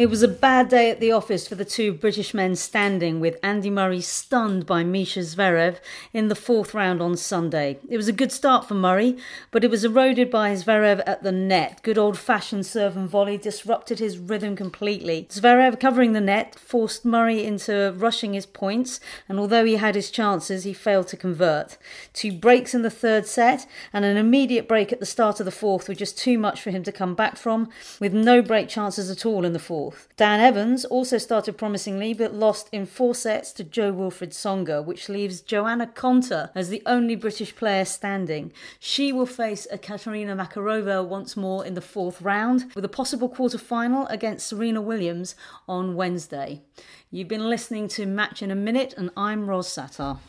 It was a bad day at the office for the two British men standing, with Andy Murray stunned by Mischa Zverev in the fourth round on Sunday. It was a good start for Murray, but it was eroded by Zverev at the net. Good old fashioned serve and volley disrupted his rhythm completely. Zverev covering the net forced Murray into rushing his points, and although he had his chances, he failed to convert. Two breaks in the third set and an immediate break at the start of the fourth were just too much for him to come back from, with no break chances at all in the fourth fourth. Dan Evans also started promisingly but lost in four sets to Jo-Wilfried Tsonga, which leaves Joanna Konta as the only British player standing. She will face Ekaterina Makarova once more in the fourth round, with a possible quarter final against Serena Williams on Wednesday. You've been listening to Match in a Minute, and I'm Ros Satar.